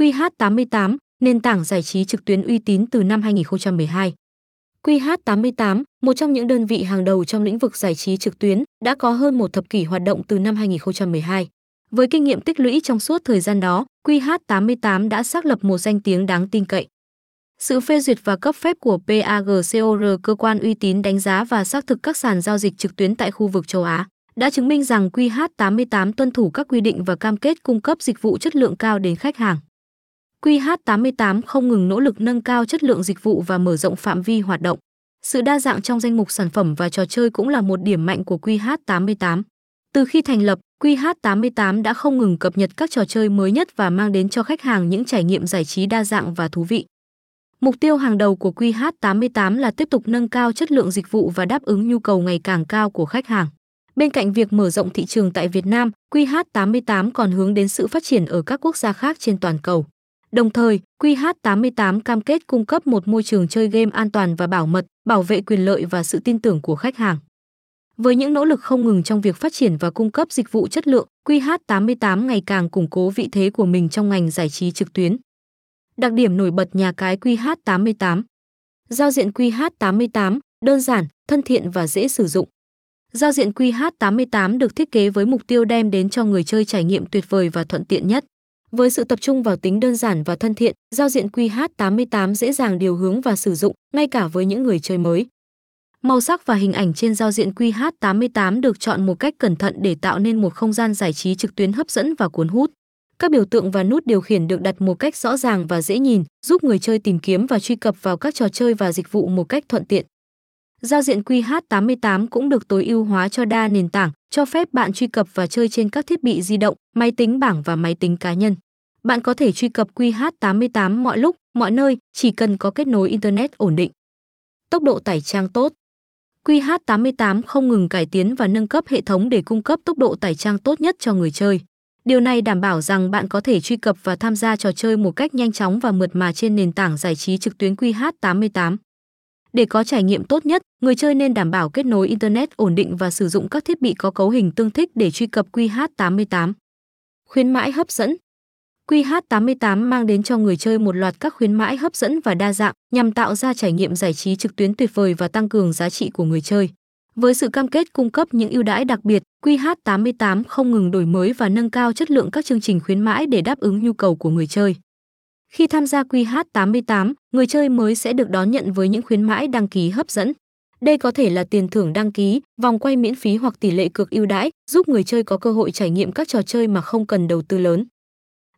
QH88, nền tảng giải trí trực tuyến uy tín từ năm 2012. QH88, một trong những đơn vị hàng đầu trong lĩnh vực giải trí trực tuyến, đã có hơn một thập kỷ hoạt động từ năm 2012. Với kinh nghiệm tích lũy trong suốt thời gian đó, QH88 đã xác lập một danh tiếng đáng tin cậy. Sự phê duyệt và cấp phép của PAGCOR, cơ quan uy tín đánh giá và xác thực các sàn giao dịch trực tuyến tại khu vực châu Á, đã chứng minh rằng QH88 tuân thủ các quy định và cam kết cung cấp dịch vụ chất lượng cao đến khách hàng. QH88 không ngừng nỗ lực nâng cao chất lượng dịch vụ và mở rộng phạm vi hoạt động. Sự đa dạng trong danh mục sản phẩm và trò chơi cũng là một điểm mạnh của QH88. Từ khi thành lập, QH88 đã không ngừng cập nhật các trò chơi mới nhất và mang đến cho khách hàng những trải nghiệm giải trí đa dạng và thú vị. Mục tiêu hàng đầu của QH88 là tiếp tục nâng cao chất lượng dịch vụ và đáp ứng nhu cầu ngày càng cao của khách hàng. Bên cạnh việc mở rộng thị trường tại Việt Nam, QH88 còn hướng đến sự phát triển ở các quốc gia khác trên toàn cầu. Đồng thời, QH88 cam kết cung cấp một môi trường chơi game an toàn và bảo mật, bảo vệ quyền lợi và sự tin tưởng của khách hàng. Với những nỗ lực không ngừng trong việc phát triển và cung cấp dịch vụ chất lượng, QH88 ngày càng củng cố vị thế của mình trong ngành giải trí trực tuyến. Đặc điểm nổi bật nhà cái QH88 Giao diện QH88 đơn giản, thân thiện và dễ sử dụng. Giao diện QH88 được thiết kế với mục tiêu đem đến cho người chơi trải nghiệm tuyệt vời và thuận tiện nhất. Với sự tập trung vào tính đơn giản và thân thiện, giao diện QH88 dễ dàng điều hướng và sử dụng, ngay cả với những người chơi mới. Màu sắc và hình ảnh trên giao diện QH88 được chọn một cách cẩn thận để tạo nên một không gian giải trí trực tuyến hấp dẫn và cuốn hút. Các biểu tượng và nút điều khiển được đặt một cách rõ ràng và dễ nhìn, giúp người chơi tìm kiếm và truy cập vào các trò chơi và dịch vụ một cách thuận tiện. Giao diện QH88 cũng được tối ưu hóa cho đa nền tảng, cho phép bạn truy cập và chơi trên các thiết bị di động, máy tính bảng và máy tính cá nhân. Bạn có thể truy cập QH88 mọi lúc, mọi nơi, chỉ cần có kết nối internet ổn định. Tốc độ tải trang tốt. QH88 không ngừng cải tiến và nâng cấp hệ thống để cung cấp tốc độ tải trang tốt nhất cho người chơi. Điều này đảm bảo rằng bạn có thể truy cập và tham gia trò chơi một cách nhanh chóng và mượt mà trên nền tảng giải trí trực tuyến QH88. Để có trải nghiệm tốt nhất, người chơi nên đảm bảo kết nối internet ổn định và sử dụng các thiết bị có cấu hình tương thích để truy cập QH88. Khuyến mãi hấp dẫn QH88 mang đến cho người chơi một loạt các khuyến mãi hấp dẫn và đa dạng nhằm tạo ra trải nghiệm giải trí trực tuyến tuyệt vời và tăng cường giá trị của người chơi. Với sự cam kết cung cấp những ưu đãi đặc biệt, QH88 không ngừng đổi mới và nâng cao chất lượng các chương trình khuyến mãi để đáp ứng nhu cầu của người chơi. Khi tham gia QH88, người chơi mới sẽ được đón nhận với những khuyến mãi đăng ký hấp dẫn. Đây có thể là tiền thưởng đăng ký, vòng quay miễn phí hoặc tỷ lệ cược ưu đãi, giúp người chơi có cơ hội trải nghiệm các trò chơi mà không cần đầu tư lớn.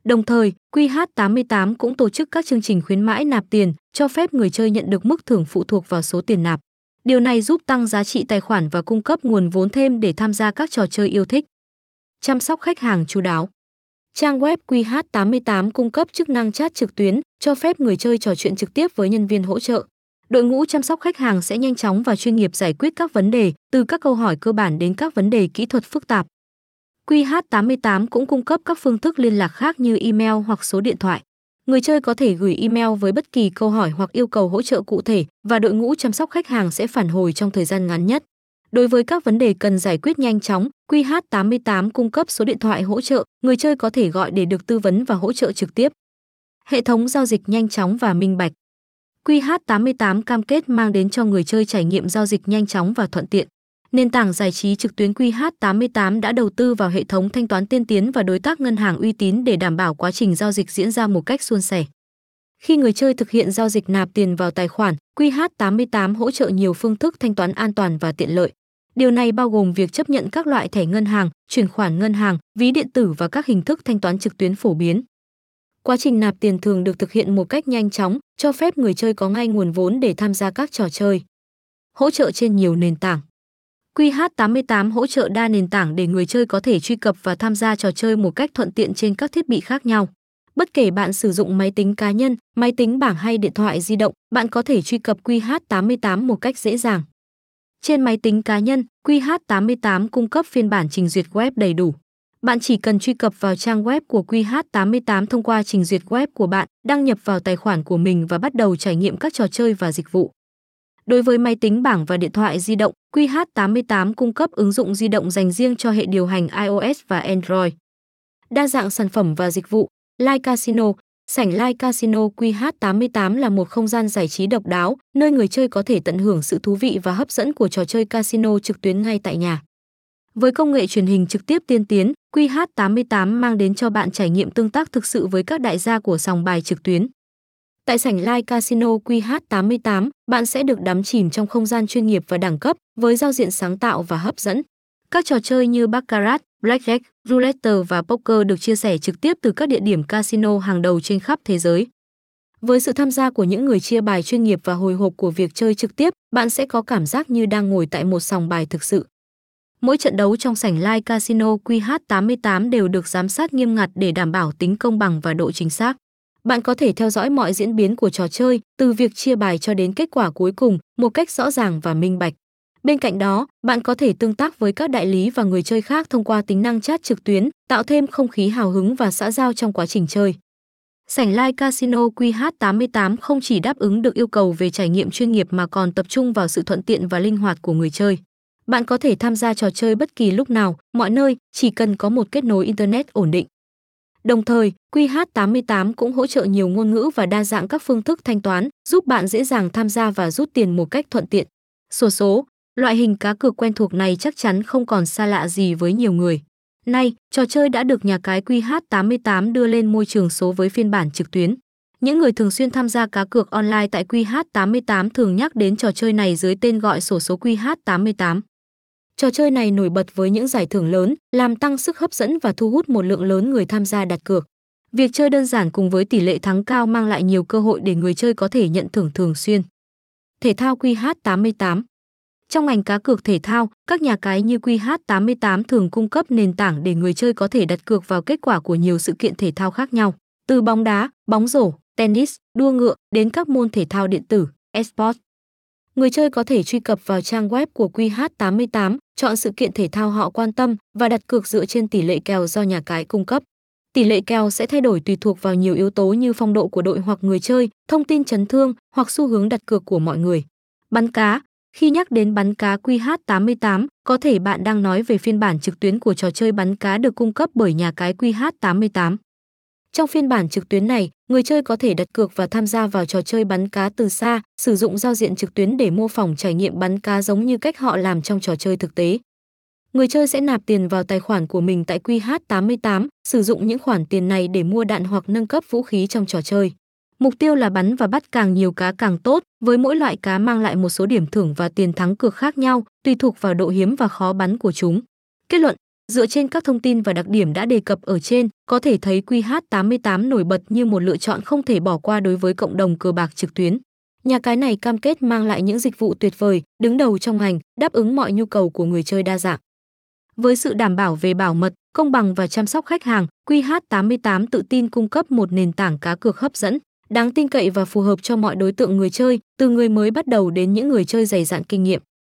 Đồng thời, QH88 cũng tổ chức các chương trình khuyến mãi nạp tiền, cho phép người chơi nhận được mức thưởng phụ thuộc vào số tiền nạp. Điều này giúp tăng giá trị tài khoản và cung cấp nguồn vốn thêm để tham gia các trò chơi yêu thích. Chăm sóc khách hàng chú đáo. Trang web QH88 cung cấp chức năng chat trực tuyến, cho phép người chơi trò chuyện trực tiếp với nhân viên hỗ trợ. Đội ngũ chăm sóc khách hàng sẽ nhanh chóng và chuyên nghiệp giải quyết các vấn đề, từ các câu hỏi cơ bản đến các vấn đề kỹ thuật phức tạp. QH88 cũng cung cấp các phương thức liên lạc khác như email hoặc số điện thoại. Người chơi có thể gửi email với bất kỳ câu hỏi hoặc yêu cầu hỗ trợ cụ thể và đội ngũ chăm sóc khách hàng sẽ phản hồi trong thời gian ngắn nhất. Đối với các vấn đề cần giải quyết nhanh chóng, QH88 cung cấp số điện thoại hỗ trợ, người chơi có thể gọi để được tư vấn và hỗ trợ trực tiếp. Hệ thống giao dịch nhanh chóng và minh bạch. QH88 cam kết mang đến cho người chơi trải nghiệm giao dịch nhanh chóng và thuận tiện. Nền tảng giải trí trực tuyến QH88 đã đầu tư vào hệ thống thanh toán tiên tiến và đối tác ngân hàng uy tín để đảm bảo quá trình giao dịch diễn ra một cách suôn sẻ. Khi người chơi thực hiện giao dịch nạp tiền vào tài khoản, QH88 hỗ trợ nhiều phương thức thanh toán an toàn và tiện lợi. Điều này bao gồm việc chấp nhận các loại thẻ ngân hàng, chuyển khoản ngân hàng, ví điện tử và các hình thức thanh toán trực tuyến phổ biến. Quá trình nạp tiền thường được thực hiện một cách nhanh chóng, cho phép người chơi có ngay nguồn vốn để tham gia các trò chơi. Hỗ trợ trên nhiều nền tảng. QH88 hỗ trợ đa nền tảng để người chơi có thể truy cập và tham gia trò chơi một cách thuận tiện trên các thiết bị khác nhau. Bất kể bạn sử dụng máy tính cá nhân, máy tính bảng hay điện thoại di động, bạn có thể truy cập QH88 một cách dễ dàng. Trên máy tính cá nhân, QH88 cung cấp phiên bản trình duyệt web đầy đủ. Bạn chỉ cần truy cập vào trang web của QH88 thông qua trình duyệt web của bạn, đăng nhập vào tài khoản của mình và bắt đầu trải nghiệm các trò chơi và dịch vụ. Đối với máy tính bảng và điện thoại di động, QH88 cung cấp ứng dụng di động dành riêng cho hệ điều hành iOS và Android. Đa dạng sản phẩm và dịch vụ, Live Casino, Sảnh Live Casino QH88 là một không gian giải trí độc đáo, nơi người chơi có thể tận hưởng sự thú vị và hấp dẫn của trò chơi casino trực tuyến ngay tại nhà. Với công nghệ truyền hình trực tiếp tiên tiến, QH88 mang đến cho bạn trải nghiệm tương tác thực sự với các đại gia của sòng bài trực tuyến. Tại sảnh Live Casino QH88, bạn sẽ được đắm chìm trong không gian chuyên nghiệp và đẳng cấp với giao diện sáng tạo và hấp dẫn. Các trò chơi như Baccarat, Blackjack, Roulette và Poker được chia sẻ trực tiếp từ các địa điểm casino hàng đầu trên khắp thế giới. Với sự tham gia của những người chia bài chuyên nghiệp và hồi hộp của việc chơi trực tiếp, bạn sẽ có cảm giác như đang ngồi tại một sòng bài thực sự. Mỗi trận đấu trong sảnh Live Casino QH88 đều được giám sát nghiêm ngặt để đảm bảo tính công bằng và độ chính xác. Bạn có thể theo dõi mọi diễn biến của trò chơi, từ việc chia bài cho đến kết quả cuối cùng, một cách rõ ràng và minh bạch. Bên cạnh đó, bạn có thể tương tác với các đại lý và người chơi khác thông qua tính năng chat trực tuyến, tạo thêm không khí hào hứng và xã giao trong quá trình chơi. Sảnh Live Casino QH88 không chỉ đáp ứng được yêu cầu về trải nghiệm chuyên nghiệp mà còn tập trung vào sự thuận tiện và linh hoạt của người chơi. Bạn có thể tham gia trò chơi bất kỳ lúc nào, mọi nơi, chỉ cần có một kết nối internet ổn định. Đồng thời, QH88 cũng hỗ trợ nhiều ngôn ngữ và đa dạng các phương thức thanh toán, giúp bạn dễ dàng tham gia và rút tiền một cách thuận tiện. Sổ số, loại hình cá cược quen thuộc này chắc chắn không còn xa lạ gì với nhiều người. Nay, trò chơi đã được nhà cái QH88 đưa lên môi trường số với phiên bản trực tuyến. Những người thường xuyên tham gia cá cược online tại QH88 thường nhắc đến trò chơi này dưới tên gọi sổ số QH88. Trò chơi này nổi bật với những giải thưởng lớn, làm tăng sức hấp dẫn và thu hút một lượng lớn người tham gia đặt cược. Việc chơi đơn giản cùng với tỷ lệ thắng cao mang lại nhiều cơ hội để người chơi có thể nhận thưởng thường xuyên. Thể thao QH88 trong ngành cá cược thể thao, các nhà cái như QH88 thường cung cấp nền tảng để người chơi có thể đặt cược vào kết quả của nhiều sự kiện thể thao khác nhau, từ bóng đá, bóng rổ, tennis, đua ngựa đến các môn thể thao điện tử, esports người chơi có thể truy cập vào trang web của QH88, chọn sự kiện thể thao họ quan tâm và đặt cược dựa trên tỷ lệ kèo do nhà cái cung cấp. Tỷ lệ kèo sẽ thay đổi tùy thuộc vào nhiều yếu tố như phong độ của đội hoặc người chơi, thông tin chấn thương hoặc xu hướng đặt cược của mọi người. Bắn cá khi nhắc đến bắn cá QH88, có thể bạn đang nói về phiên bản trực tuyến của trò chơi bắn cá được cung cấp bởi nhà cái QH88. Trong phiên bản trực tuyến này, người chơi có thể đặt cược và tham gia vào trò chơi bắn cá từ xa, sử dụng giao diện trực tuyến để mô phỏng trải nghiệm bắn cá giống như cách họ làm trong trò chơi thực tế. Người chơi sẽ nạp tiền vào tài khoản của mình tại QH88, sử dụng những khoản tiền này để mua đạn hoặc nâng cấp vũ khí trong trò chơi. Mục tiêu là bắn và bắt càng nhiều cá càng tốt, với mỗi loại cá mang lại một số điểm thưởng và tiền thắng cược khác nhau, tùy thuộc vào độ hiếm và khó bắn của chúng. Kết luận, Dựa trên các thông tin và đặc điểm đã đề cập ở trên, có thể thấy QH88 nổi bật như một lựa chọn không thể bỏ qua đối với cộng đồng cờ bạc trực tuyến. Nhà cái này cam kết mang lại những dịch vụ tuyệt vời, đứng đầu trong ngành, đáp ứng mọi nhu cầu của người chơi đa dạng. Với sự đảm bảo về bảo mật, công bằng và chăm sóc khách hàng, QH88 tự tin cung cấp một nền tảng cá cược hấp dẫn, đáng tin cậy và phù hợp cho mọi đối tượng người chơi, từ người mới bắt đầu đến những người chơi dày dạn kinh nghiệm.